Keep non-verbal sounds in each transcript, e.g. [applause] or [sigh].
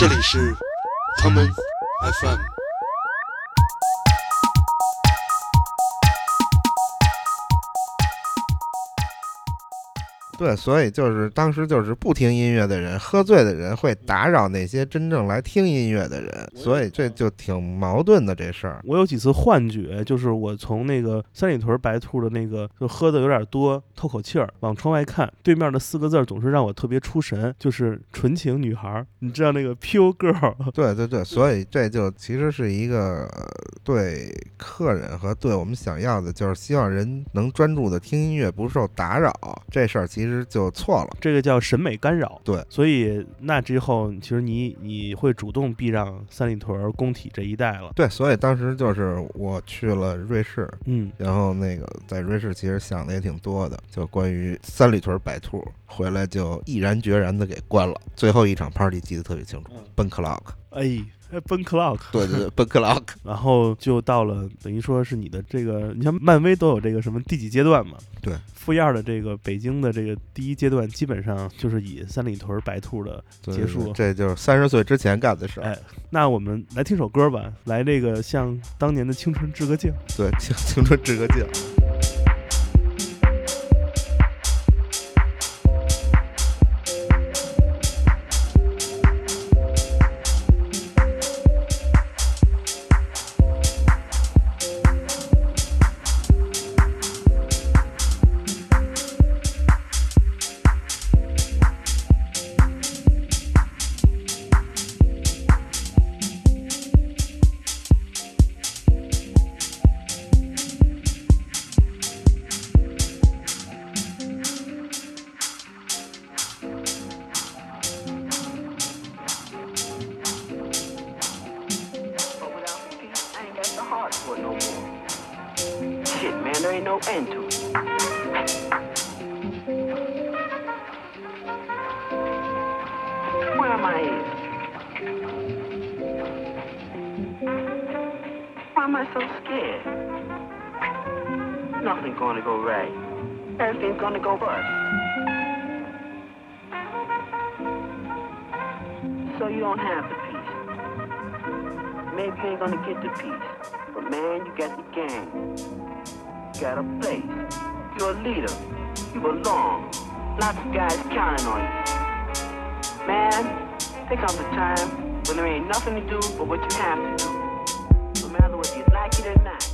这里是他们 FM。对，所以就是当时就是不听音乐的人，喝醉的人会打扰那些真正来听音乐的人，所以这就挺矛盾的这事儿。我有几次幻觉，就是我从那个三里屯白兔的那个就喝的有点多，透口气儿，往窗外看，对面的四个字儿总是让我特别出神，就是纯情女孩儿，你知道那个 pure girl。对对对，所以这就其实是一个呃对客人和对我们想要的，就是希望人能专注的听音乐，不受打扰。这事儿其实就错了。这个叫审美干扰，对，所以那之后，其实你你会主动避让三里屯工体这一带了，对，所以当时就是我去了瑞士，嗯，然后那个在瑞士其实想的也挺多的，就关于三里屯白兔，回来就毅然决然的给关了。最后一场 party 记得特别清楚嗯奔 clock，哎，奔 clock，对对对，奔 clock，[laughs] 然后就到了，等于说是你的这个，你像漫威都有这个什么第几阶段嘛？对，负一二的这个北京的这个第一阶段，基本上就是以三里屯白兔的对结束。这就是三十岁之前干的事儿。哎，那我们来听首歌吧，来这个向当年的青春致个敬。对，青青春致个敬。Got a place. You're a leader. You belong. Lots of guys counting on you. Man, there comes a time when there ain't nothing to do but what you have to do. No matter whether you like it or not.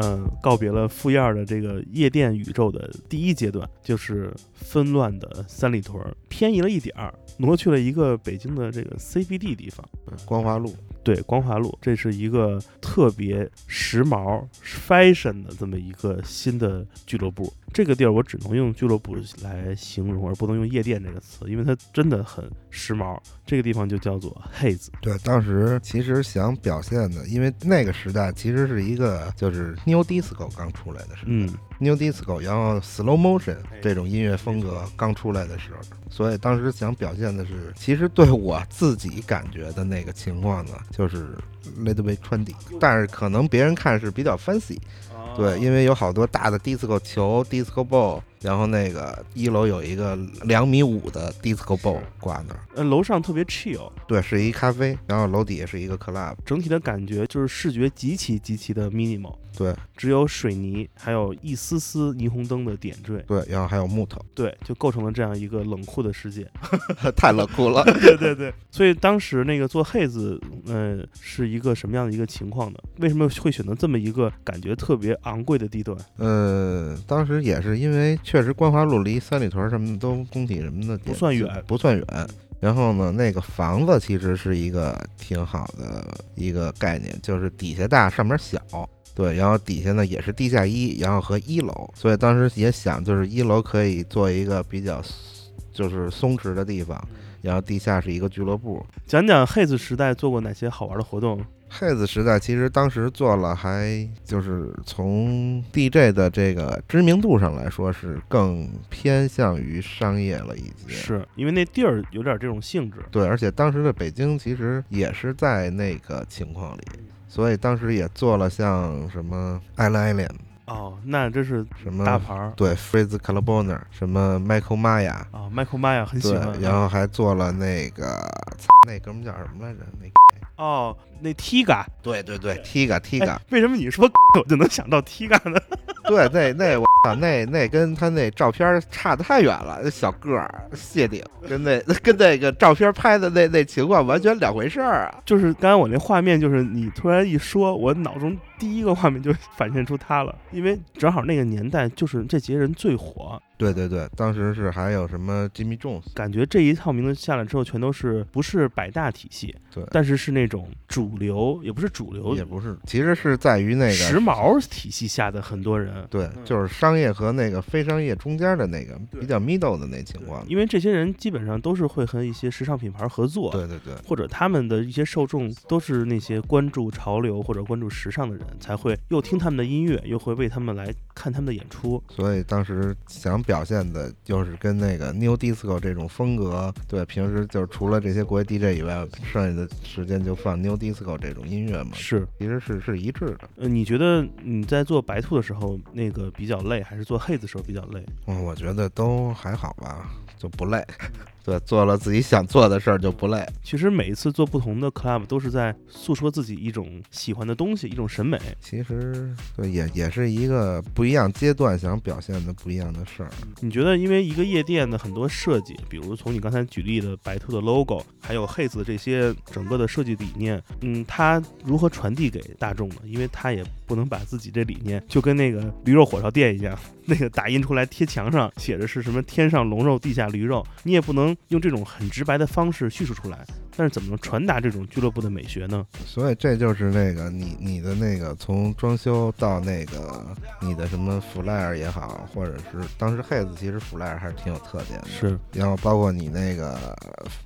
嗯，告别了负燕儿的这个夜店宇宙的第一阶段，就是纷乱的三里屯儿，偏移了一点儿，挪去了一个北京的这个 CBD 地方。嗯光华路，对，光华路，这是一个特别时髦、fashion 的这么一个新的俱乐部。这个地儿我只能用俱乐部来形容，而不能用夜店这个词，因为它真的很时髦。这个地方就叫做 Haze。对，当时其实想表现的，因为那个时代其实是一个就是 New Disco 刚出来的时候、嗯，n e w Disco，然后 Slow Motion 这种音乐风格刚出来的时候，所以当时想表现的是，其实对我自己感觉的那个情况呢，就是 Little bit trendy，但是可能别人看是比较 fancy，对，因为有好多大的 disco 球、disco ball，然后那个一楼有一个两米五的 disco ball 挂那儿，呃，楼上特别 chill，对，是一咖啡，然后楼底下是一个 club，整体的感觉就是视觉极其极其的 minimal，对只有水泥，还有一丝丝霓虹灯的点缀，对，然后还有木头，对，就构成了这样一个冷酷的世界。[laughs] 太冷酷了。[laughs] 对对对，所以当时那个做 Haze，呃，是一个什么样的一个情况呢？为什么会选择这么一个感觉特别昂贵的地段？呃，当时也是因为确实光华路离三里屯什么的都工体什么的不算远不算远。然后呢，那个房子其实是一个挺好的一个概念，就是底下大上面小。对，然后底下呢也是地下一，然后和一楼，所以当时也想，就是一楼可以做一个比较就是松弛的地方，然后地下是一个俱乐部。讲讲 Haze 时代做过哪些好玩的活动？黑子时代其实当时做了，还就是从 DJ 的这个知名度上来说，是更偏向于商业了一些。是因为那地儿有点这种性质。对，而且当时的北京其实也是在那个情况里，所以当时也做了像什么 Island Island，哦，那这是什么大牌儿对 f r e e z c a l b o n e r 什么 Michael Maya，啊，Michael Maya 很喜欢，，然后还做了那个那哥们叫什么来着？那哦，那 Tiga，对对对，Tiga Tiga，哎为什么你说 [laughs] 我就能想到 Tiga 呢？[laughs] 对，那那我操，那那跟他那照片差得太远了，那小个儿谢顶，跟那 [laughs] 跟那个照片拍的那那情况完全两回事儿啊！就是刚才我那画面，就是你突然一说，我脑中第一个画面就反现出他了，因为正好那个年代就是这几个人最火，对对对，当时是还有什么 Jimmy Jones，感觉这一套名字下来之后，全都是不是百大体系，对。但是是那种主流，也不是主流，也不是，其实是在于那个时髦体系下的很多人。对，就是商业和那个非商业中间的那个比较 middle 的那情况。因为这些人基本上都是会和一些时尚品牌合作，对对对，或者他们的一些受众都是那些关注潮流或者关注时尚的人，才会又听他们的音乐，又会为他们来看他们的演出。所以当时想表现的就是跟那个 New Disco 这种风格，对，平时就是除了这些国外 DJ 以外，剩下的时间就放 New Disco 这种音乐嘛，是，其实是是一致的。呃，你觉得你在做白兔的时候那个比较累，还是做 Haze 的时候比较累？嗯，我觉得都还好吧，就不累。对，做了自己想做的事儿就不累。其实每一次做不同的 club 都是在诉说自己一种喜欢的东西，一种审美。其实对，也也是一个不一样阶段想表现的不一样的事儿。你觉得，因为一个夜店的很多设计，比如从你刚才举例的白兔的 logo，还有 Haze 的这些整个的设计理念，嗯，它如何传递给大众呢？因为它也不能把自己这理念就跟那个驴肉火烧店一样，[laughs] 那个打印出来贴墙上写着是什么“天上龙肉，地下驴肉”，你也不能用这种很直白的方式叙述出来。但是怎么能传达这种俱乐部的美学呢？所以这就是那个你你的那个从装修到那个你的什么 flyer 也好，或者是当时 Haze 其实 flyer 还是挺有特点的。是，然后包括你那个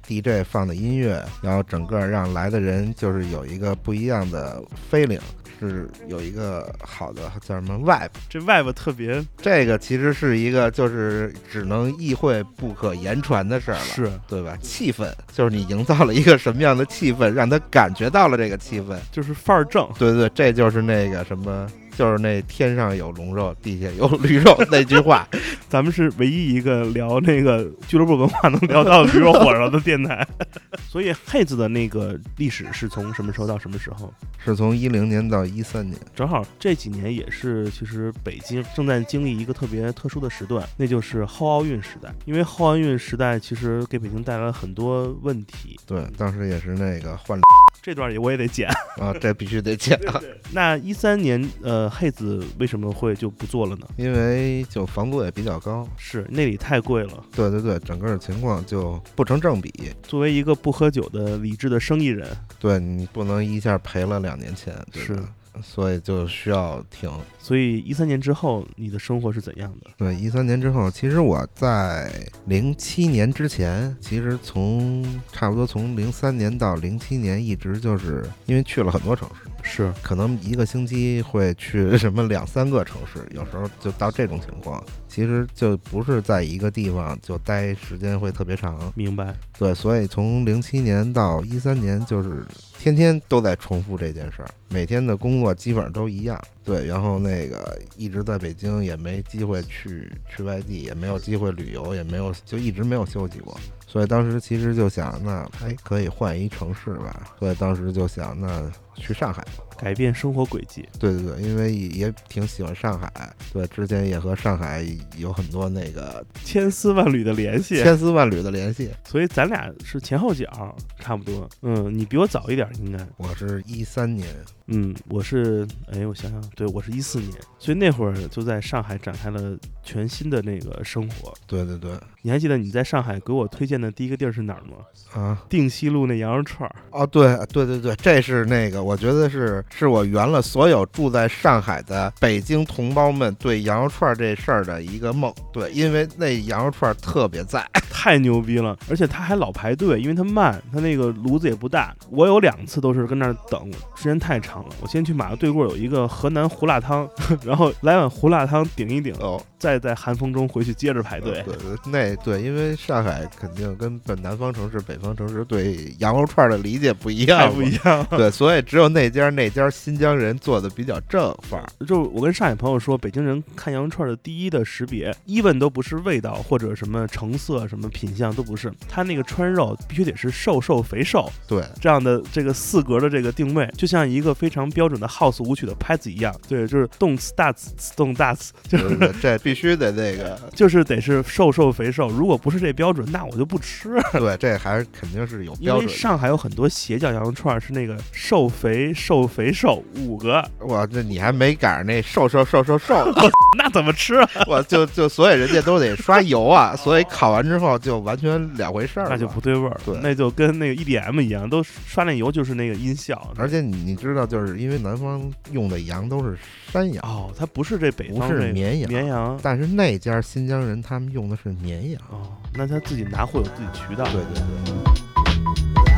DJ 放的音乐，然后整个让来的人就是有一个不一样的 feeling，是有一个好的叫什么 vibe。这 vibe 特别这个其实是一个就是只能意会不可言传的事儿了，是对吧？气氛就是你营造了一个什么样的气氛，让他感觉到了这个气氛。就是范儿正。对对，这就是那个什么，就是那天上有龙肉，地下有驴肉 [laughs] 那句话。咱们是唯一一个聊那个俱乐部文化能聊到驴肉火烧的电台，[laughs] 所以 Haze 的那个历史是从什么时候到什么时候？是从一零年到一三年，正好这几年也是，其实北京正在经历一个特别特殊的时段，那就是后奥运时代。因为后奥运时代其实给北京带来了很多问题，对，当时也是那个换这段也我也得剪。啊，这必须得讲，[laughs] 那一三年，呃，Haze 为什么会就不做了呢？因为就房租也比较高。是那里太贵了。对对对，整个情况就不成正比。作为一个不喝酒的理智的生意人，对你不能一下赔了两年钱，对吧？所以就需要停。所以一三年之后，你的生活是怎样的？对，一三年之后，其实我在零七年之前，其实从差不多从零三年到零七年，一直就是因为去了很多城市，是可能一个星期会去 [laughs] 什么两三个城市，有时候就到这种情况。其实就不是在一个地方就待时间会特别长，明白。对，所以从零七年到一三年，就是天天都在重复这件事儿，每天的工作基本上都一样。对，然后那个一直在北京，也没机会去去外地，也没有机会旅游，也没有就一直没有休息过。所以当时其实就想，那哎可以换一城市吧。所以当时就想，那去上海吧。改变生活轨迹，对对对，因为也挺喜欢上海，对，之前也和上海有很多那个千丝万缕的联系，千丝万缕的联系。所以咱俩是前后脚，差不多。嗯，你比我早一点，应该。我是一三年，嗯，我是，哎，我想想，对我是一四年，所以那会儿就在上海展开了全新的那个生活。对对对，你还记得你在上海给我推荐的第一个地儿是哪儿吗？啊，定西路那羊肉串儿。哦，对对对对，这是那个，我觉得是是我圆了所有住在上海的北京同胞们对羊肉串这事儿的一个梦。对，因为那羊肉串特别在，[laughs] 太牛逼了，而且他还老排队，因为他慢，他那个炉子也不大。我有两次都是跟那儿等，时间太长了。我先去马路对过有一个河南胡辣汤，[laughs] 然后来碗胡辣汤顶一顶，哦，再在寒风中回去接着排队。对对，那对，因为上海肯定跟本南方城市、北方城市对羊肉串的理解不一样，太不一样。对，所以只有那家那家新疆人做的比较正范儿。就我跟上海朋友说，北京人看羊肉串的第一的识别，even 都不是味道或者什么成色、什么品相都不是，它那个穿肉必须得是瘦瘦肥瘦对，这样的这个四格的这个定位，就像一个非常标准的 house 舞曲的拍子一样。对，就是动次大次次动大次，就对对这必须得那个，[laughs] 就是得是瘦瘦肥瘦。如果不是这标准，那我就不吃。[laughs] 对，这还是肯定是有标准的。为上海有很多邪教羊肉串是那个瘦肥瘦肥瘦五个，哇，这你还没赶上那瘦瘦瘦瘦瘦呢，[laughs] 那怎么吃啊？我就就所以人家都得刷油啊，[laughs] 所以烤完之后就完全两回事儿。那就不对味儿，对那就跟那个 EDM 一样，都刷那油就是那个音效，而且你你知道，就是因为南方用的羊都是山羊，哦，它不是这北不是绵羊绵羊但是那家新疆人他们用的是绵羊。哦，那他自己拿货有自己渠道，对对对。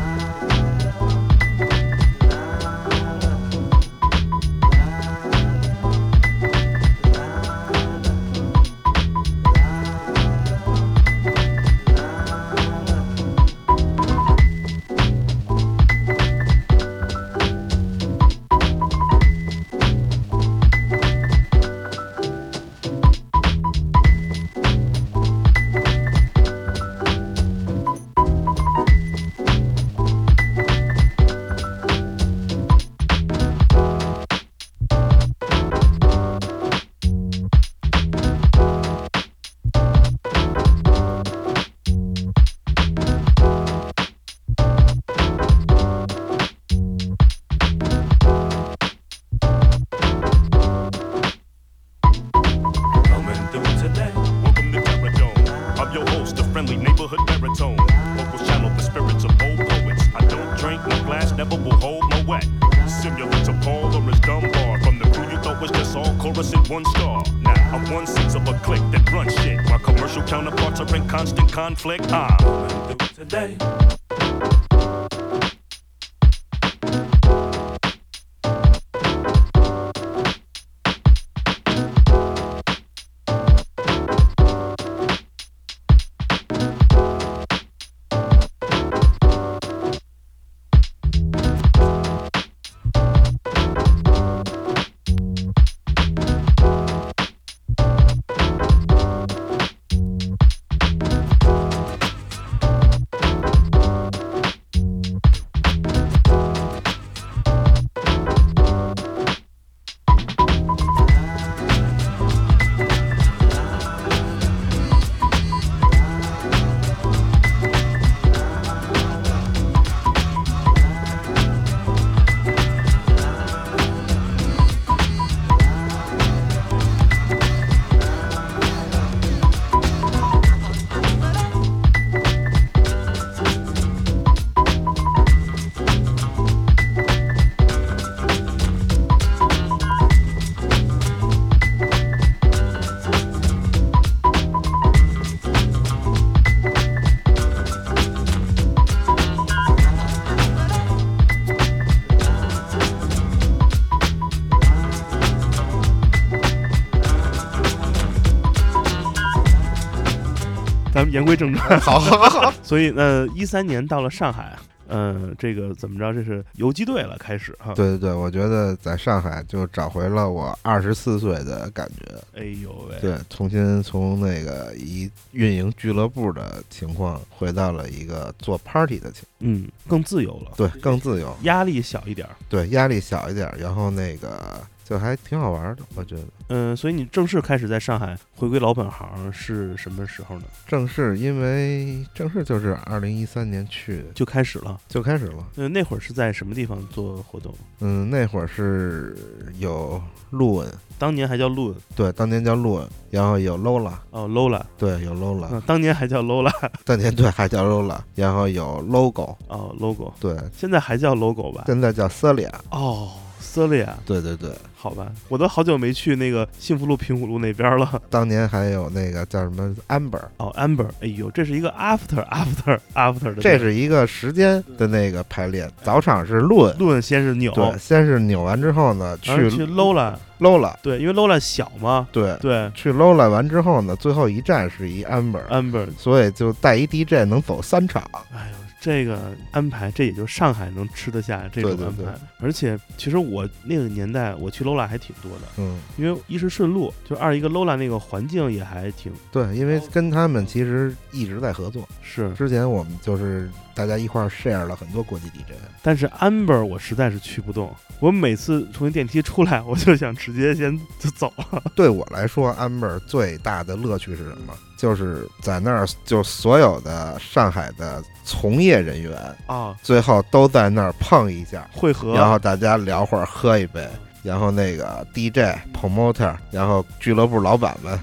言归正传，好好好好，[laughs] 所以呢，一三年到了上海，嗯，这个怎么着？这是游击队了，开始哈。，对对对，我觉得在上海就找回了我二十四岁的感觉。哎呦喂，对，重新从那个一运营俱乐部的情况，回到了一个做 party 的情嗯，更自由了，对，更自由，压力小一点。对，压力小一点，然后那个就还挺好玩的，我觉得。嗯，所以你正式开始在上海回归老本行是什么时候呢？正式因为正式就是二零一三年去的，就开始了。就开始了。嗯，那会儿是在什么地方做活动？嗯，那会儿是有路恩，当年还叫 Loon 对，当年叫路恩，然后有 Lola，哦，Lola，对，有 Lola，、嗯，当年还叫 Lola 当年对还叫 Lola，然后有 Logo，哦，Logo，对，现在还叫 Logo 吧？现在叫 Celia，哦 Australia，对对对，好吧，我都好久没去那个幸福路、平湖路那边了。当年还有那个叫什么 Amber，哦，Amber，哎呦，这是一个 after after after 的，这是一个时间的那个排列，早场是论，论先是扭，对，先是扭完之后呢，去去 Lola，Lola，对，因为 Lola 小嘛，对，对。去 Lola 完之后呢，最后一站是一 Amber，，Amber，所以就带一 DJ 能走三场，哎呦，这个安排，这也就上海能吃得下这种对对对安排。而且，其实我那个年代我去 Lola 还挺多的，嗯，因为一是顺路，就二一个 Lola 那个环境也还挺对，因为跟他们其实一直在合作，是。之前我们就是大家一块儿 share 了很多国际 DJ，但是 Amber 我实在是去不动，我每次从电梯出来，我就想直接先就走了。对我来说，Amber 最大的乐趣是什么？就是在那儿，就所有的上海的从业人员，啊，最后都在那儿碰一下，汇合，然后大家聊会儿，喝一杯，然后那个 DJ、promoter，然后俱乐部老板们，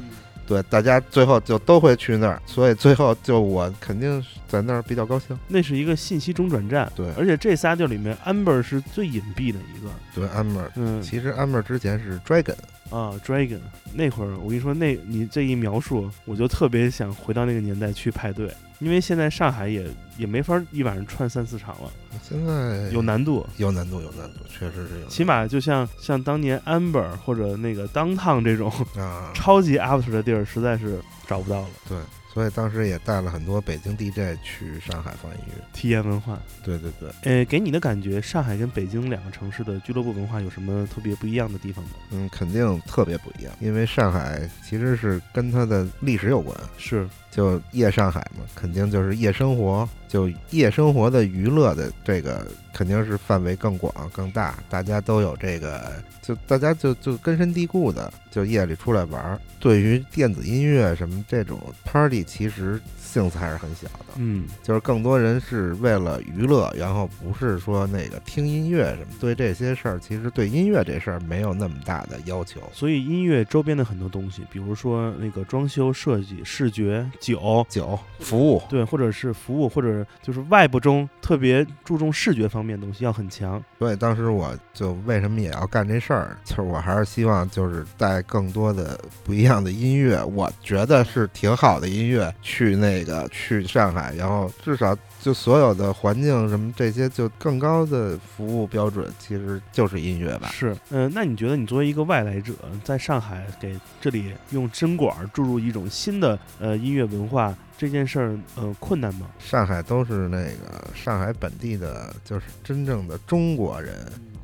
对，大家最后就都会去那儿，所以最后就我肯定在那儿比较高兴。那是一个信息中转站。对而且这仨地儿里面，Amber 是最隐蔽的一个。对，Amber，嗯其实 Amber 之前是 Dragon，啊，Dragon 那会儿，我跟你说，那你这一描述，我就特别想回到那个年代去派对，因为现在上海也也没法一晚上串三四场了，现在有难度。有难度，有难度，确实是有。起码就像像当年 Amber 或者那个 Downtown 这种啊，超级 after 的地儿，实在是找不到了。对，所以当时也带了很多北京 DJ 去上海放音乐。体验文化，对对对，呃，给你的感觉，上海跟北京两个城市的俱乐部文化有什么特别不一样的地方吗？嗯，肯定特别不一样，因为上海其实是跟它的历史有关，是，就夜上海嘛，肯定就是夜生活，就夜生活的娱乐的这个肯定是范围更广更大，大家都有这个，就大家就就根深蒂固的，就夜里出来玩儿。对于电子音乐什么这种 party，其实性子还是很小的，嗯，就是更多人是为了娱乐，然后不是说那个听音乐什么，对这些事儿，其实对音乐这事儿没有那么大的要求。所以音乐周边的很多东西，比如说那个装修设计、视觉、酒，酒服务，对，或者是服务，或者就是外部中特别注重视觉方面的东西要很强。所以当时我就为什么也要干这事儿，就是我还是希望就是带更多的不一样的音乐，我觉得是挺好的音乐去那个去上海，然后至少就所有的环境什么这些就更高的服务标准，其实就是音乐吧。是，嗯、那你觉得你作为一个外来者，在上海给这里用针管儿注入一种新的呃音乐文化这件事儿，呃，困难吗？上海都是那个上海本地的，就是真正的中国人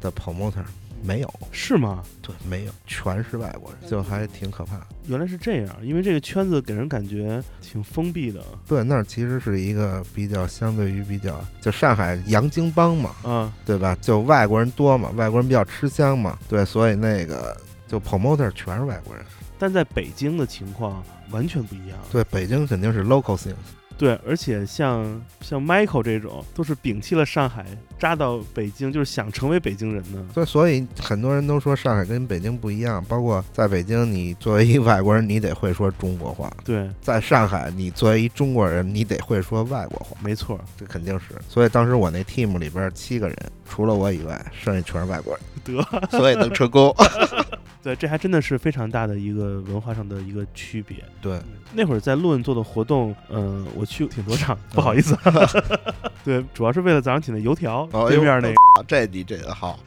的 promoter 没有，是吗？对，没有，全是外国人，就还挺可怕的。原来是这样，因为这个圈子给人感觉挺封闭的对，那儿其实是一个比较相对于比较，就上海洋泾浜嘛，嗯。对吧？就外国人多嘛，外国人比较吃香嘛，对，所以那个就 promoter 全是外国人。但在北京的情况完全不一样。对，北京肯定是 local thing，对，而且像像 Michael 这种，都是摒弃了上海，扎到北京，就是想成为北京人的。所以所以很多人都说上海跟北京不一样，包括在北京，你作为一外国人，你得会说中国话；对，在上海，你作为一中国人，你得会说外国话。没错，这肯定是，所以当时我那 team 里边七个人，除了我以外，剩下全是外国人，得，所以能成功。[laughs] 对，这还真的是非常大的一个文化上的一个区别。对，那会儿在论做的活动，嗯、我去挺多场，不好意思，[laughs] 对，主要是为了早上起的油条哦对面那个。这你这个好，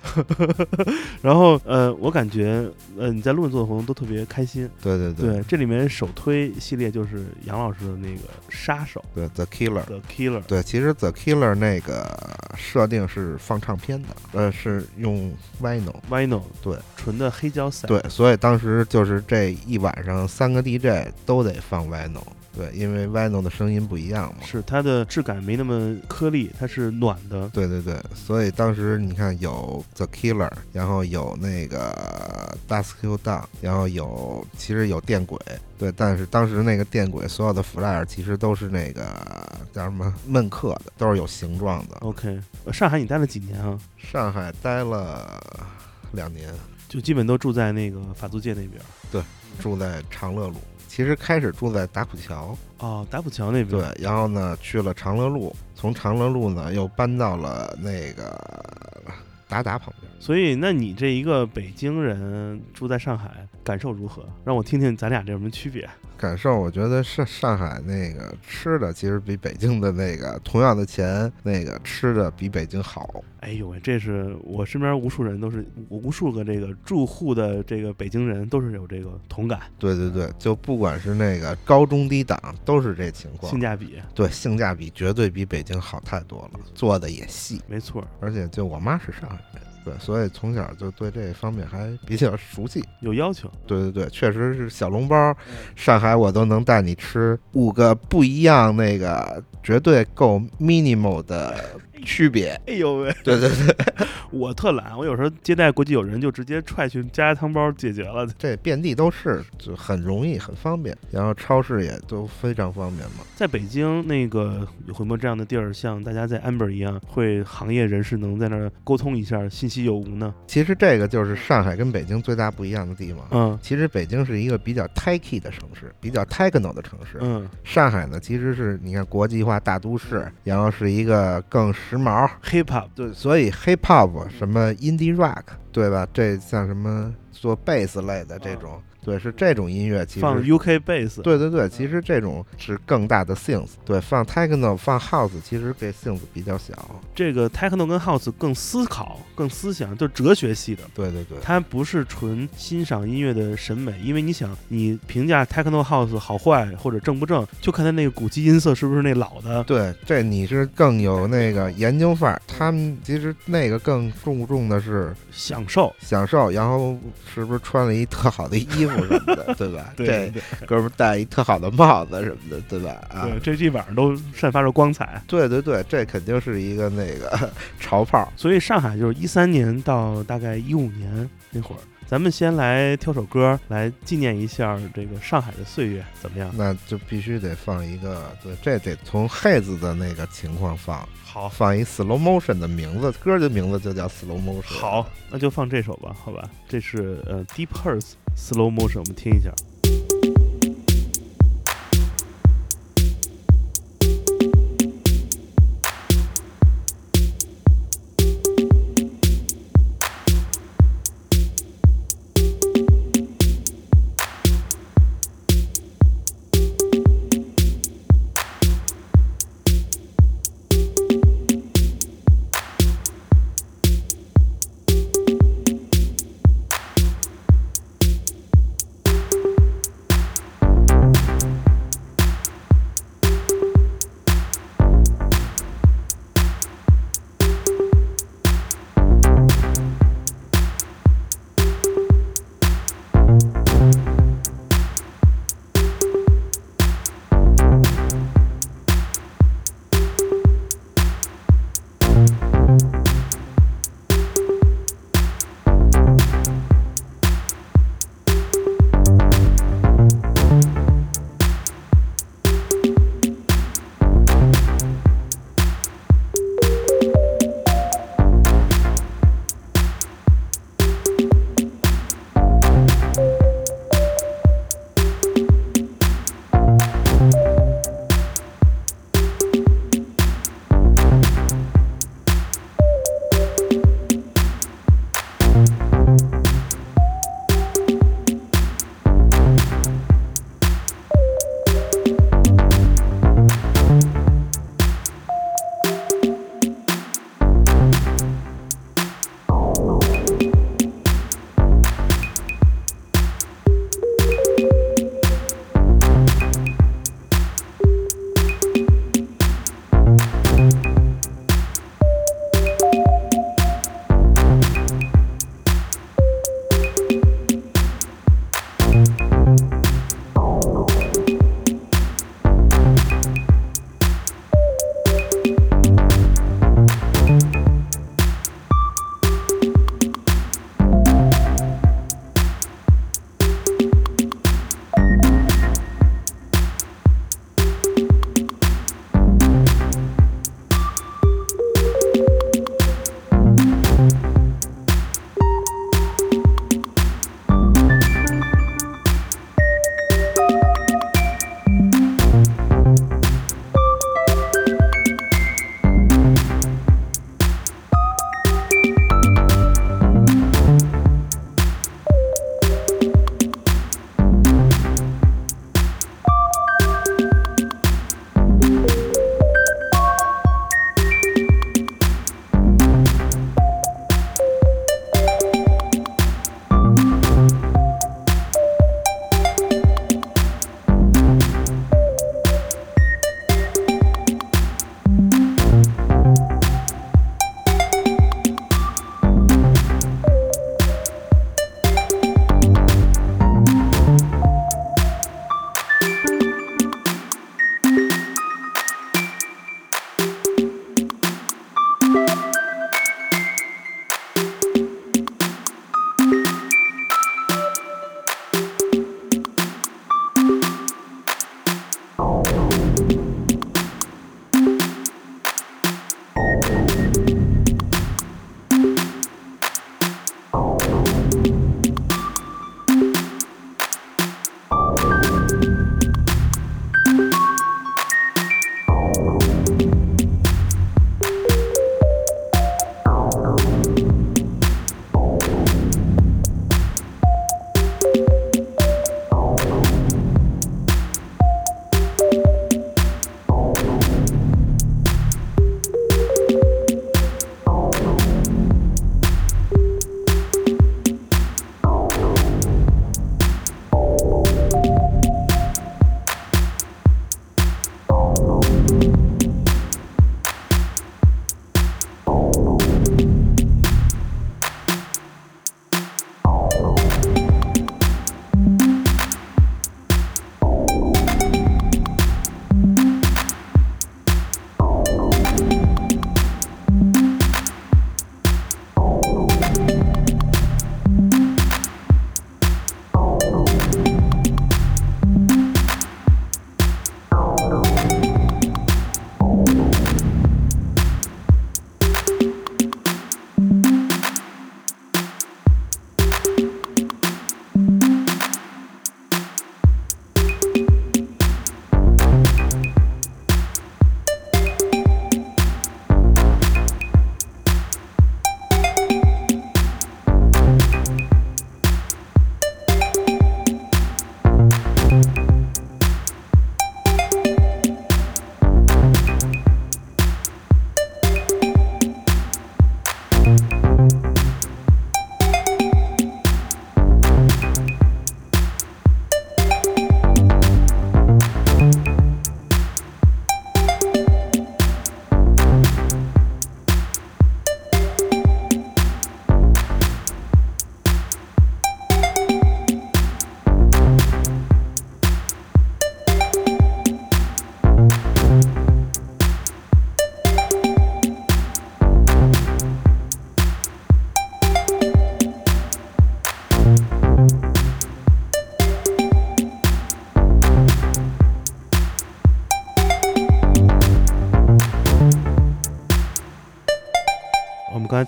[laughs] 然后，呃，我感觉，呃，你在论做的活动都特别开心。对对对对，这里面首推系列就是杨老师的那个杀手对，The Killer。The Killer，对，其实 The Killer 那个设定是放唱片的，呃，是用 vinyl。Vinyl，对，纯的黑胶塞。对，所以当时就是这一晚上三个 DJ 都得放 vinyl。对，因为 vinyl 的声音不一样嘛。是它的质感没那么颗粒，它是暖的。对对对，所以当时你看有 The Killer，然后有那个 Dusk Till Dawn，然后有其实有电轨，对，但是当时那个电轨所有的 flyer 其实都是那个叫什么闷刻的，都是有形状的。OK，呃上海你待了几年啊？上海待了两年，就基本都住在那个法租界那边。对住在长乐路。其实开始住在打浦桥，哦，打浦桥那边。对，然后呢去了长乐路，从长乐路呢又搬到了那个达达旁边。所以，那你这一个北京人住在上海，感受如何？让我听听咱俩这有什么区别？感受，我觉得上上海那个吃的其实比北京的那个同样的钱，那个吃的比北京好。哎呦喂，这是我身边无数人都是无数个这个住户的这个北京人都是有这个同感，对对对，就不管是那个高中低档，都是这情况性。价比对，性价比绝对比北京好太多了，做的也细，没错，而且就我妈是上海人，对，所以从小就对这方面还比较熟悉。有要求。对对对，确实是小笼包，上海我都能带你吃五个不一样，那个绝对够 minimal 的区别。哎呦喂，对对对，我特懒，我有时候接待国际友人就直接踹去家家汤包解决了。这遍地都是，就很容易，很方便。然后超市也都非常方便嘛。在北京那个有回没这样的地儿，像大家在 Amber 一样，会行业人士能在那儿沟通一下，信息有无呢？其实这个就是上海跟北京最大不一样的地方。嗯其实北京是一个比较 techy 的城市，比较 techno 的城市。嗯上海呢，其实是你看国际化大都市，然后是一个更时髦。，hip hop 对，所以 hip hop 什么 indie rock，对吧？这像什么做贝斯类的这种，对，是这种音乐。其实放 UK bass，对对对，其实这种是更大的 synth。对，放 techno 放 house，其实这 synth 比较小。这个 techno 跟 house 更思考、更思想，就哲学系的。对对对，它不是纯欣赏音乐的审美，因为你想，你评价 techno house 好坏或者正不正，就看它那个古籍音色是不是那老的。对，这你是更有那个研究范儿。他们其实那个更注重的是享受，享受，然后是不是穿了一特好的衣服什么的，对吧？[laughs] 对这对哥们儿戴一特好的帽子什么的，对吧？啊，对，这一晚上都散发着光彩。对对对，这肯定是一个那个 [laughs] 潮炮。所以上海就是一三年到大概一五年那会儿，咱们先来挑首歌来纪念一下这个上海的岁月，怎么样？那就必须得放一个，对，这得从孩子的那个情况放，好，放一 slow motion 的名字，歌的名字就叫 slow motion。好，那就放这首吧，好吧？这是呃 Deep Hertz Slow Motion，我们听一下。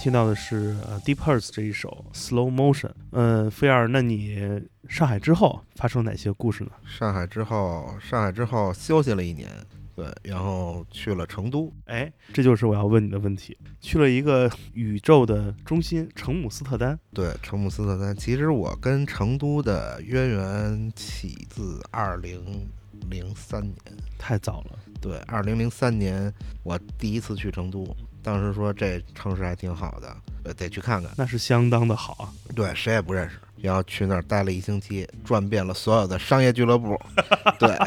听到的是呃 Deep Earth 这一首 Slow Motion。嗯，菲尔，那你上海之后发生哪些故事呢？上海之后，上海之后休息了一年，对，然后去了成都，哎，这就是我要问你的问题。去了一个宇宙的中心成姆斯特丹，对，成姆斯特丹。其实我跟成都的渊源起自二零零三年，太早了。对，二零零三年我第一次去成都，当时说这城市还挺好的，呃，得去看看。那是相当的好啊。对，谁也不认识，然后去那儿待了一星期，转遍了所有的商业俱乐部，[laughs] 对，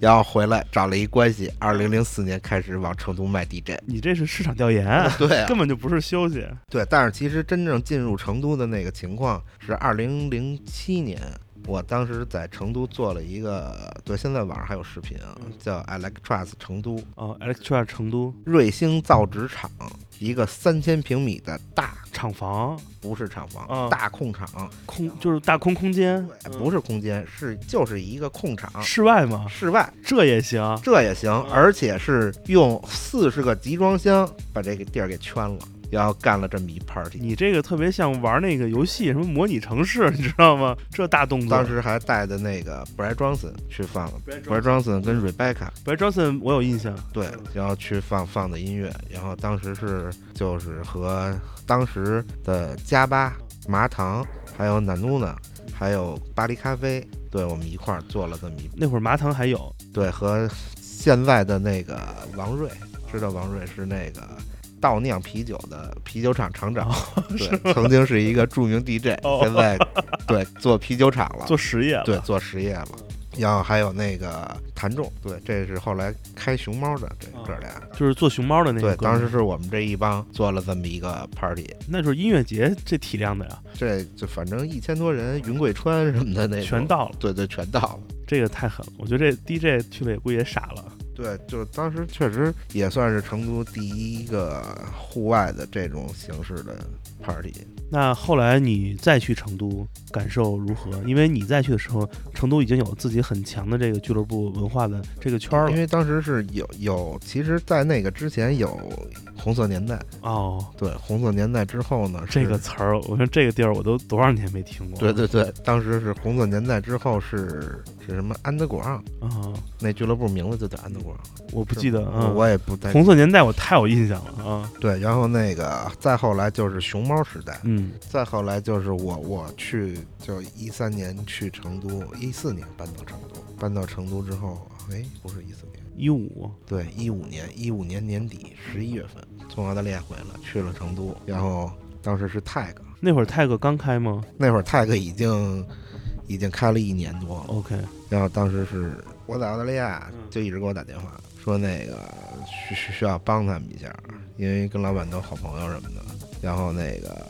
然后回来找了一关系，二零零四年开始往成都卖 DJ。你这是市场调研啊，对啊根本就不是休息。对，但是其实真正进入成都的那个情况是二零零七年，我当时在成都做了一个，对，现在网上还有视频啊，叫 Electras 成都。哦，Electras 成都。瑞星造纸厂，一个三千平米的大，厂房。不是厂房，啊大空场，空就是大空空间，不是空间，是就是一个空场，室外吗？室外。这也行。这也行，而且是用四十个集装箱把这个地儿给圈了，然后干了这么一 party。你这个特别像玩那个游戏，什么模拟城市，[laughs] 你知道吗？这大动作。当时还带的那个 Brad Johnson 去放了，Brad Johnson 跟 Rebecca Brad Johnson 我有印象，对，然后去放放的音乐，然后当时是就是和当时的加巴、麻糖，还有 Nanuna，还有巴黎咖啡，对我们一块儿做了这么一那会儿麻糖还有对和现在的那个王瑞，知道王瑞是那个倒酿啤酒的啤酒厂厂长，[laughs] 对，曾经是一个著名 DJ，、哦现在对做啤酒厂了，做实业了。对做实业了。然后还有那个谭仲，对，这是后来开熊猫的这哦哥俩，就是做熊猫的那个。当时是我们这一帮做了这么一个 party，那就是音乐节这体量的呀，这就反正一千多人，云贵川什么的那全，到了，对对，全到了。这个太狠了。我觉得这 DJ 去了也估计也傻了。对，就当时确实也算是成都第一个户外的这种形式的 party。那后来你再去成都，感受如何？因为你再去的时候，成都已经有自己很强的这个俱乐部文化的这个圈儿了。因为当时是有有，其实，在那个之前有红色年代，哦，对，红色年代之后呢，这个词儿，我说这个地儿我都多少年没听过。对对对，当时是红色年代之后是是什么安德广啊，那俱乐部名字就叫安德广，我不记得是啊。我也不太红色年代我太有印象了啊。对，然后那个再后来就是熊猫时代，嗯，再后来就是我我去就一三年去成都，一四年搬到成都，搬到成都之后，哎，不是一四年，一五对，一五年，一五年年底十一月份从澳大利亚回来，去了成都，然后当时是 Tag，那会儿泰格刚开吗那会儿 Tag 已经已经开了一年多了，？OK，然后当时是我在澳大利亚就一直给我打电话说那个需需需要帮他们一下，因为跟老板都好朋友什么的，然后那个。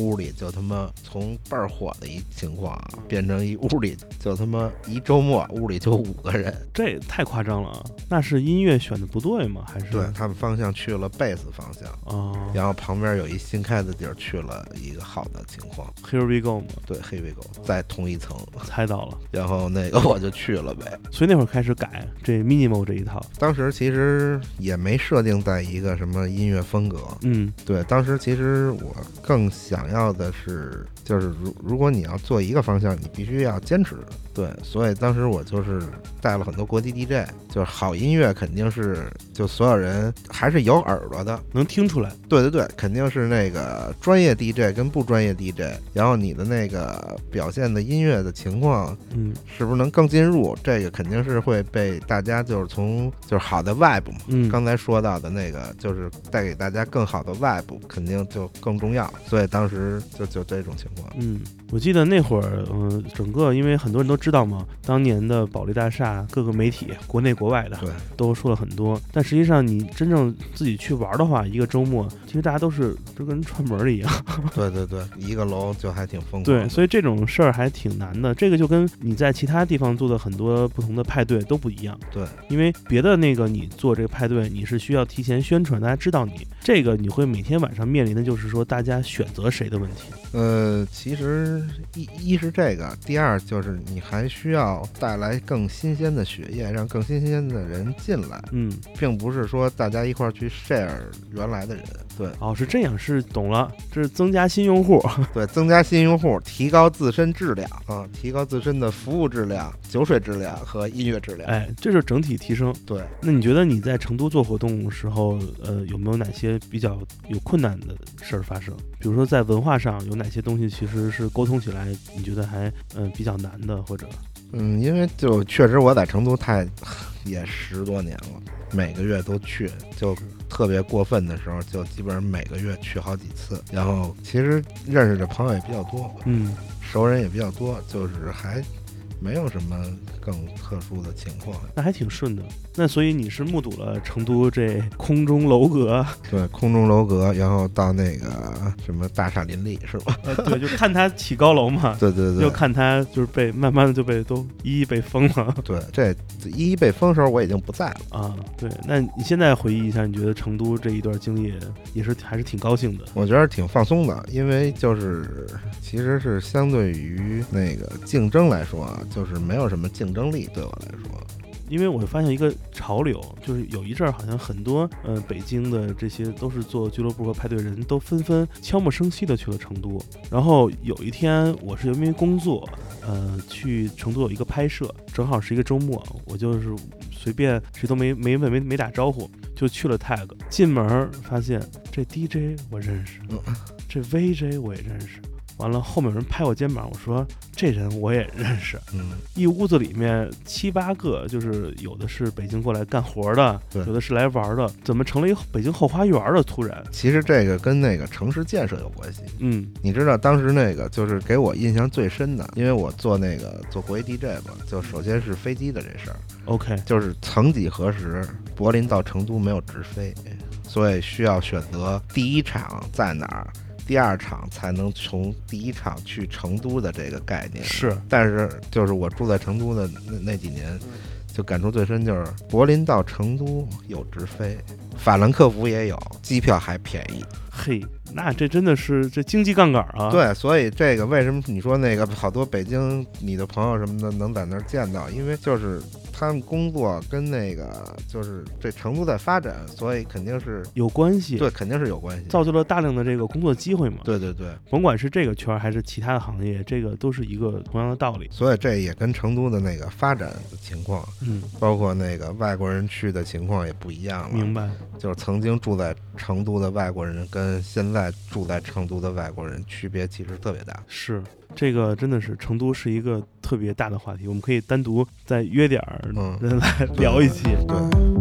屋里就他妈从倍儿火的一情况啊，变成一屋里就他妈一周末屋里就五个人，这也太夸张了啊！那是音乐选的不对吗？还是对他们方向去了贝斯方向，哦然后旁边有一新开的地儿去了一个好的情况，，Here we go 嘛，对，Here we go，在同一层，猜到了。然后那个我就去了呗。所以那会儿开始改这 minimal 这一套。当时其实也没设定在一个什么音乐风格，嗯，对，当时其实我更想要的是，就是如如果你要做一个方向，你必须要坚持。对，所以当时我就是带了很多国际 DJ，就是好音乐肯定是就所有人还是有耳朵的。能听出来。对对对，肯定是那个专业 DJ 跟不专业 DJ，然后你的那个表现的音乐的情况嗯是不是能更进入，这个肯定是会被大家就是从就是好的 vibe 嘛，嗯，刚才说到的那个，就是带给大家更好的 vibe，肯定就更重要。所以当时就就这种情况。嗯，我记得那会儿，嗯、整个因为很多人都知道嘛，当年的保利大厦各个媒体，国内国外的对，都说了很多。但实际上，你真正自己去玩的话，一个周末，其实大家都是就跟串门儿一样。[laughs] 对对对，一个楼就还挺疯狂对，的。所以这种事儿还挺难的。这个就跟你在其他地方做的很多不同的派对都不一样。对，因为别的那个你做这个派对，你是需要提前宣传，大家知道你。这个你会每天晚上面临的就是说，大家选择谁。谁的问题？呃，其实一一是这个，第二就是你还需要带来更新鲜的血液，让更新鲜的人进来，嗯，并不是说大家一块儿去 share 原来的人。对哦，是这样，是懂了，这是增加新用户。[laughs] 对，增加新用户，提高自身质量啊，提高自身的服务质量、酒水质量和音乐质量。哎，这是整体提升。对，那你觉得你在成都做活动的时候，呃，有没有哪些比较有困难的事儿发生？比如说在文化上有哪些东西其实是沟通起来你觉得还嗯、比较难的，或者嗯，因为就确实我在成都太也十多年了，每个月都去，就特别过分的时候，就基本上每个月去好几次。然后其实认识的朋友也比较多，嗯，熟人也比较多，就是还没有什么更特殊的情况。那还挺顺的。那所以你是目睹了成都这空中楼阁，对，空中楼阁，然后到那个什么大厦林立是吧？呃，对，就看它起高楼嘛，对对对就，看它就是被慢慢的就被都一一被封了对，这一一被封的时候我已经不在了。啊。对，那你现在回忆一下，你觉得成都这一段经历也是还是挺高兴的。我觉得挺放松的，因为就是其实是相对于那个竞争来说啊，就是没有什么竞争力对我来说。因为我发现一个潮流，就是有一阵儿好像很多呃北京的这些都是做俱乐部和派对人都纷纷悄无声息的去了成都。然后有一天我是因为工作，呃去成都有一个拍摄，正好是一个周末，我就是随便谁都没没问没没打招呼就去了 tag。进门儿发现这 DJ 我认识，这 VJ 我也认识。完了，后面有人拍我肩膀，我说这人我也认识。嗯，一屋子里面七八个，就是有的是北京过来干活的，有的是来玩的，怎么成了一北京后花园的？突然，其实这个跟那个城市建设有关系。嗯你知道当时那个就是给我印象最深的，因为我做那个做国际 DJ 嘛，就首先是飞机的这事儿，，OK，就是曾几何时，柏林到成都没有直飞，所以需要选择第一场在哪儿，第二场才能从第一场去成都的这个概念。是但是就是我住在成都的那那几年，就感触最深就是柏林到成都有直飞，法兰克福也有，机票还便宜。嘿，那这真的是这经济杠杆啊！，对，所以这个为什么你说那个好多北京你的朋友什么的能在那儿见到？因为就是他们工作跟那个就是这成都在发展，所以肯定是有关系，对，肯定是有关系。造就了大量的这个工作机会嘛。，对对对，甭管是这个圈儿还是其他的行业，这个都是一个同样的道理。所以这也跟成都的那个发展的情况，嗯，包括那个外国人去的情况也不一样了。明白。就是曾经住在成都的外国人跟现在住在成都的外国人区别其实特别大。是这个，真的是成都是一个特别大的话题，我们可以单独再约点人来聊一期。对。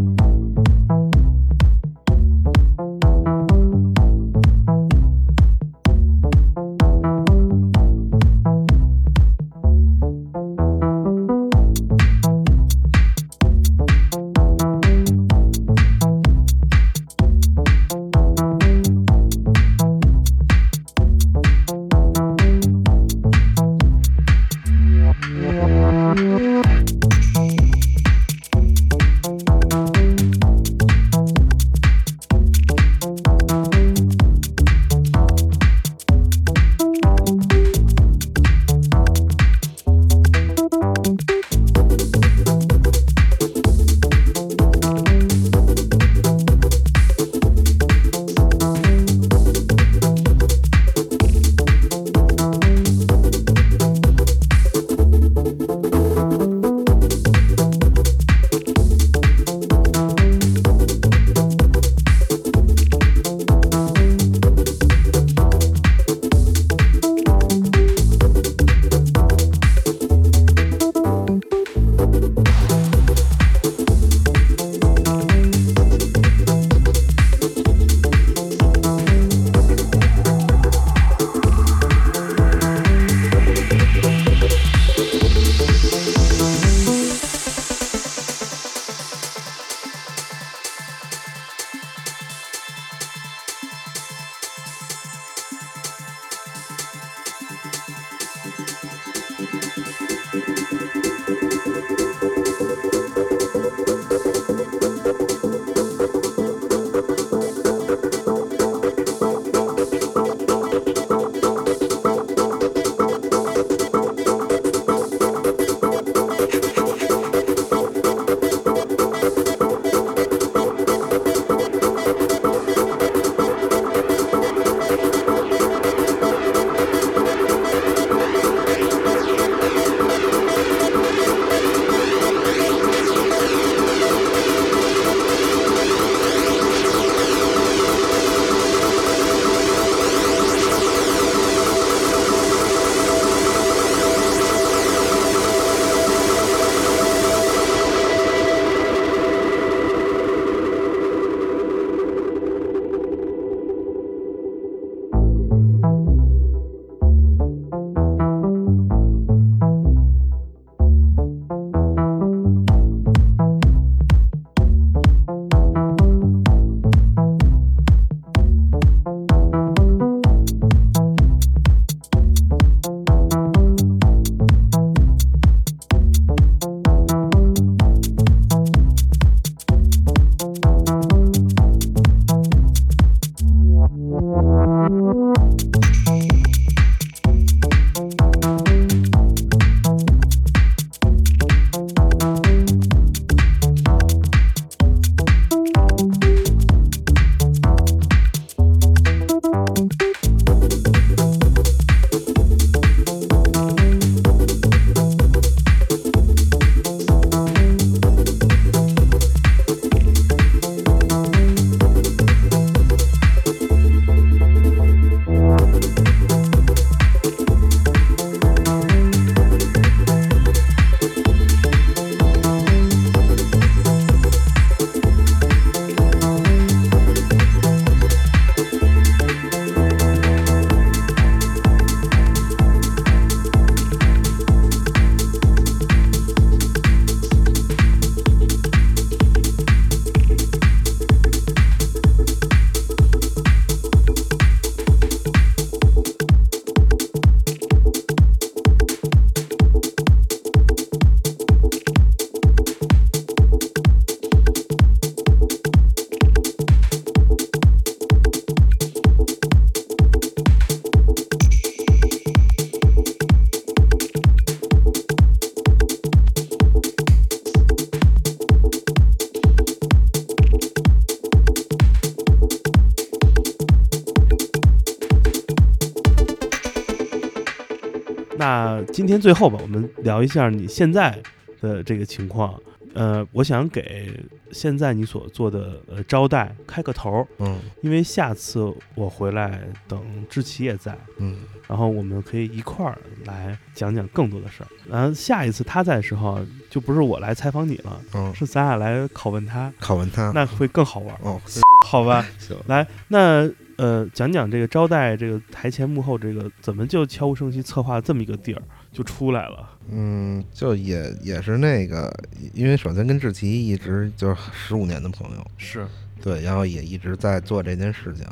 今天最后吧，我们聊一下你现在的这个情况。呃，我想给现在你所做的呃招待开个头儿，嗯因为下次我回来等志奇也在，嗯然后我们可以一块儿来讲讲更多的事儿。然后下一次他在的时候，就不是我来采访你了，嗯，是咱俩来拷问他，拷问他。那会更好玩儿，哦，[laughs] 好吧？行，来，那呃，讲讲这个招待这个台前幕后这个怎么就悄无声息策划这么一个地儿就出来了？嗯，就也也是那个，因为首先跟志奇一直就是十五年的朋友，是，对，然后也一直在做这件事情，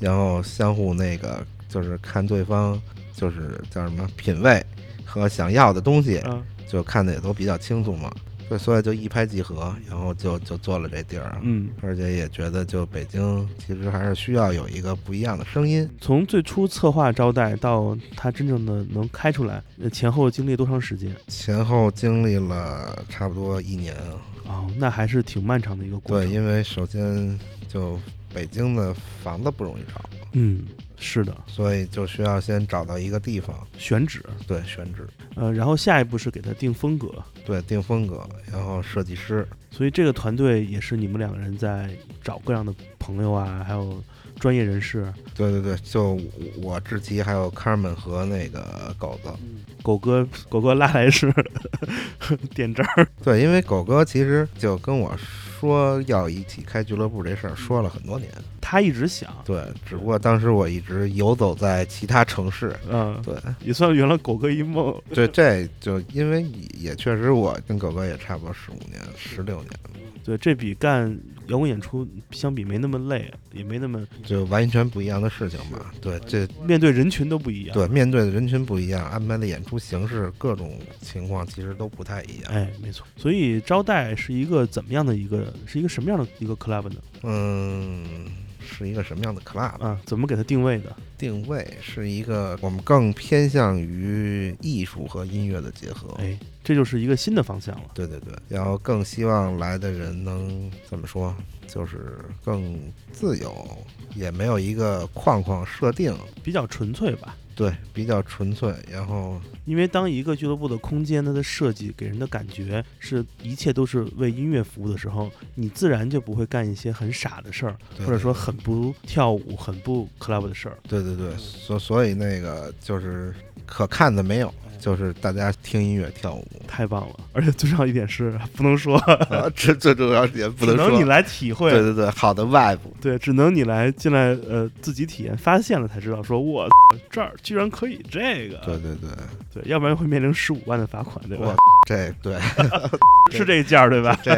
然后相互那个就是看对方就是叫什么品味和想要的东西，嗯。就看的也都比较清楚嘛，对，所以就一拍即合，然后就就做了这地儿，嗯，而且也觉得就北京其实还是需要有一个不一样的声音，从最初策划招待到它真正的能开出来，呃前后经历多长时间？前后经历了差不多一年啊。哦，那还是挺漫长的一个过程。对，因为首先就北京的房子不容易找，嗯，是的，所以就需要先找到一个地方，选址，对，选址，呃，然后下一步是给他定风格，对，定风格，然后设计师，所以这个团队也是你们两个人在找各样的朋友啊，还有专业人士。对对对，就我志奇还有 Carmen 和那个狗子，狗哥，狗哥拉来是 [laughs] 点招儿，对，因为狗哥其实就跟我说要一起开俱乐部这事儿说了很多年，他一直想，对，只不过当时我一直游走在其他城市，嗯，对，也算圆了狗哥一梦。对，这就因为也确实我跟狗哥也差不多十五年、十六年，对，这比干摇滚演出相比没那么累，也没那么就完全不一样的事情嘛。对，这面对人群都不一样。对面对的人群不一样，安排的演出形式各种情况其实都不太一样。哎，没错。所以招待是一个怎么样的一个，是一个什么样的一个 club 呢？嗯，是一个什么样的 club？啊，怎么给它定位的？定位是一个我们更偏向于艺术和音乐的结合。哎，这就是一个新的方向了。对对对，然后更希望来的人能怎么说，就是更自由，也没有一个框框设定，比较纯粹吧。对，比较纯粹。然后因为当一个俱乐部的空间它的设计给人的感觉是一切都是为音乐服务的时候，你自然就不会干一些很傻的事儿，或者说很不跳舞、很不 club 的事儿。对对对，所所以那个就是可看的没有，就是大家听音乐跳舞。太棒了！[laughs] 而且最重要一点是不能说，啊，这最重要点不能说。只能你来体会。对对对，好的 vibe。对，只能你来进来，呃，自己体验，发现了才知道说，我 [laughs] 这儿居然可以这个。对对对，对，要不然会面临十五万的罚款，对吧？这对 [laughs] 是这个价儿，对吧？这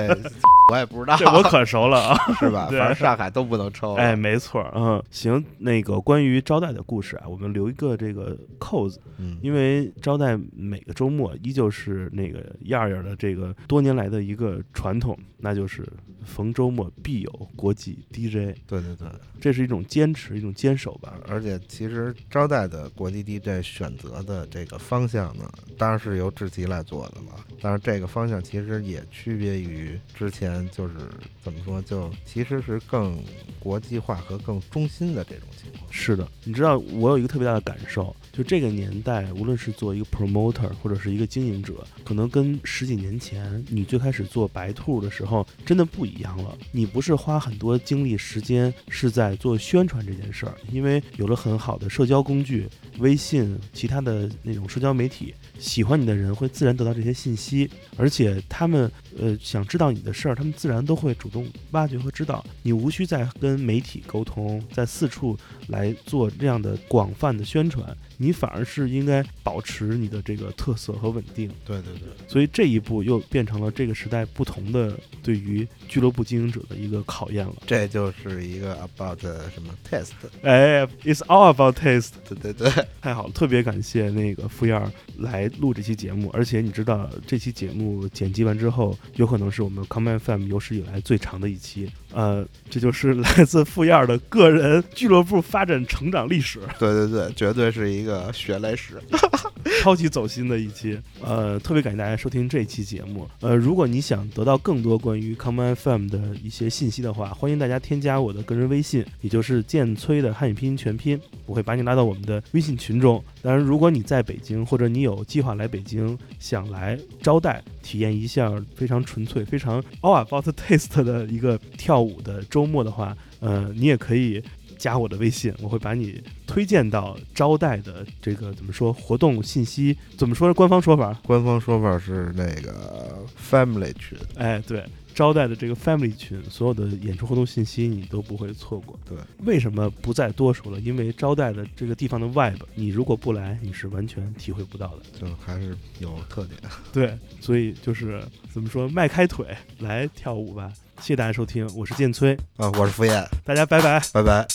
我也不知道，这我可熟了啊！是吧？反正上海都不能抽。哎，，没错儿，嗯，行，那个关于招待的故事啊，我们留一个这个扣子，嗯，因为招待每个周末依旧是那个样样的这个多年来的一个传统，那就是逢周末必有国际 DJ，对对对，这是一种坚持，一种坚守吧。而且其实招待的国际 DJ 选择的这个方向呢，当然是由志奇来做的了。但是这个方向其实也区别于之前，就是怎么说，就其实是更国际化和更中心的这种情况。是的，你知道我有一个特别大的感受，就这个年代，无论是做一个 promoter 或者是一个经营者，可能跟十几年前你最开始做白兔的时候真的不一样了。你不是花很多精力时间是在做宣传这件事儿，因为有了很好的社交工具，微信、其他的那种社交媒体，喜欢你的人会自然得到这些信息，而且他们呃想知道你的事儿，他们自然都会主动挖掘和知道。你无需再跟媒体沟通，在四处来做这样的广泛的宣传，你反而是应该保持你的这个特色和稳定。对对对，所以这一步又变成了这个时代不同的对于俱乐部经营者的一个考验了。这就是一个 about 什么 test。哎，It's all about taste。对对对，太好了，特别感谢那个付燕儿录这期节目，而且你知道这期节目剪辑完之后，有可能是我们 Come FM 有史以来最长的一期。呃，这就是来自付燕儿的个人俱乐部发展成长历史。对对对，绝对是一个血泪史。[laughs] 超级走心的一期。呃，特别感谢大家收听这一期节目。呃，如果你想得到更多关于 Common FM 的一些信息的话，欢迎大家添加我的个人微信，也就是剑崔的汉语拼音全拼，我会把你拉到我们的微信群中。当然，如果你在北京，或者你有计划来北京，想来招待体验一下非常纯粹、非常 all about taste 的一个跳舞的周末的话，呃，你也可以。加我的微信，我会把你推荐到招待的这个怎么说活动信息？怎么说？官方说法？官方说法是那个 family 群，哎，对，招待的这个 family 群，所有的演出活动信息你都不会错过。对，为什么不再多说了？因为招待的这个地方的 vibe，你如果不来，你是完全体会不到的。就还是有特点。[laughs] 对，所以就是怎么说，迈开腿来跳舞吧。谢谢大家收听，我是建崔啊，我是敷衍，大家拜拜，拜拜。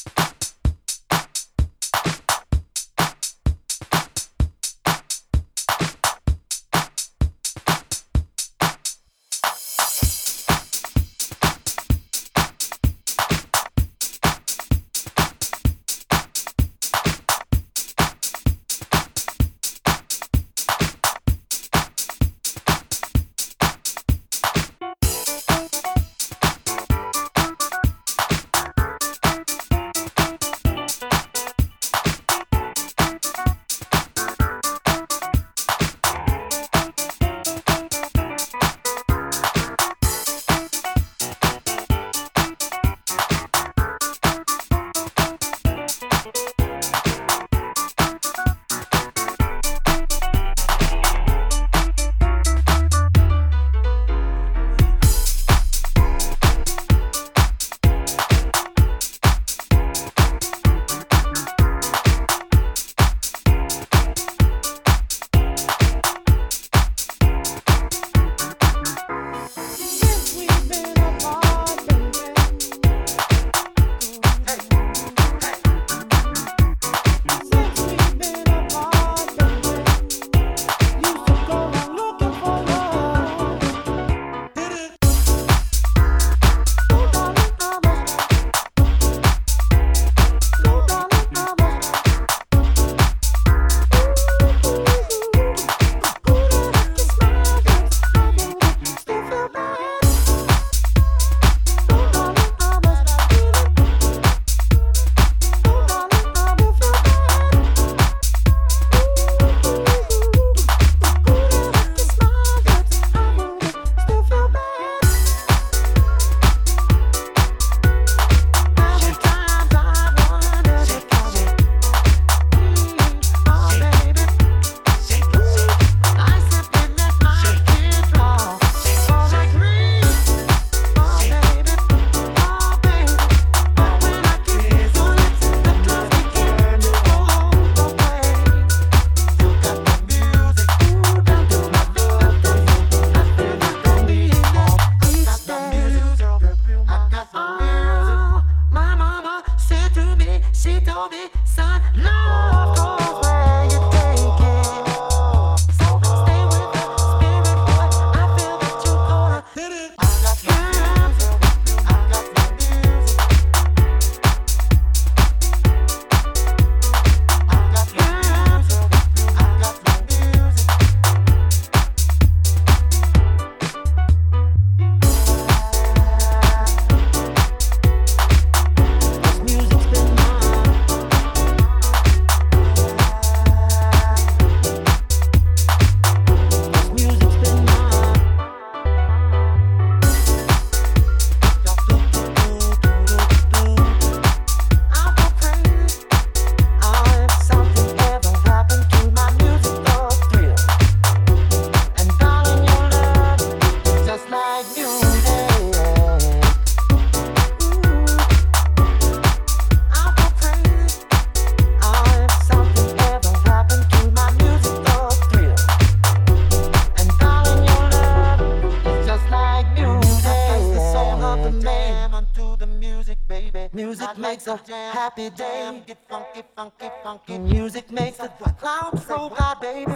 Happy day. Get funky, funky, funky. Music makes the clouds so high, baby.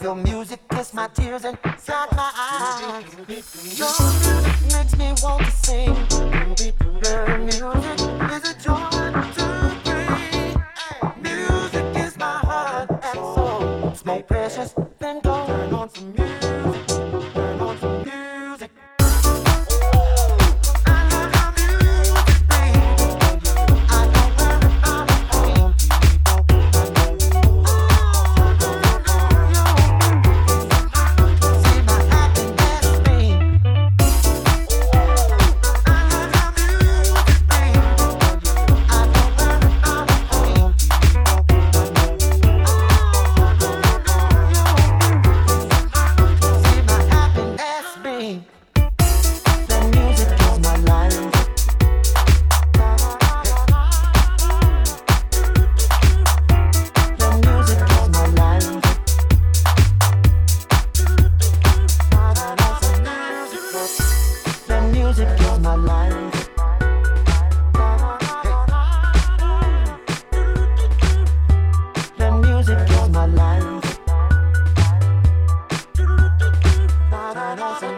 Your music kiss my tears and inside my eyes. Your music makes me want to sing. Your music is a joy turn off the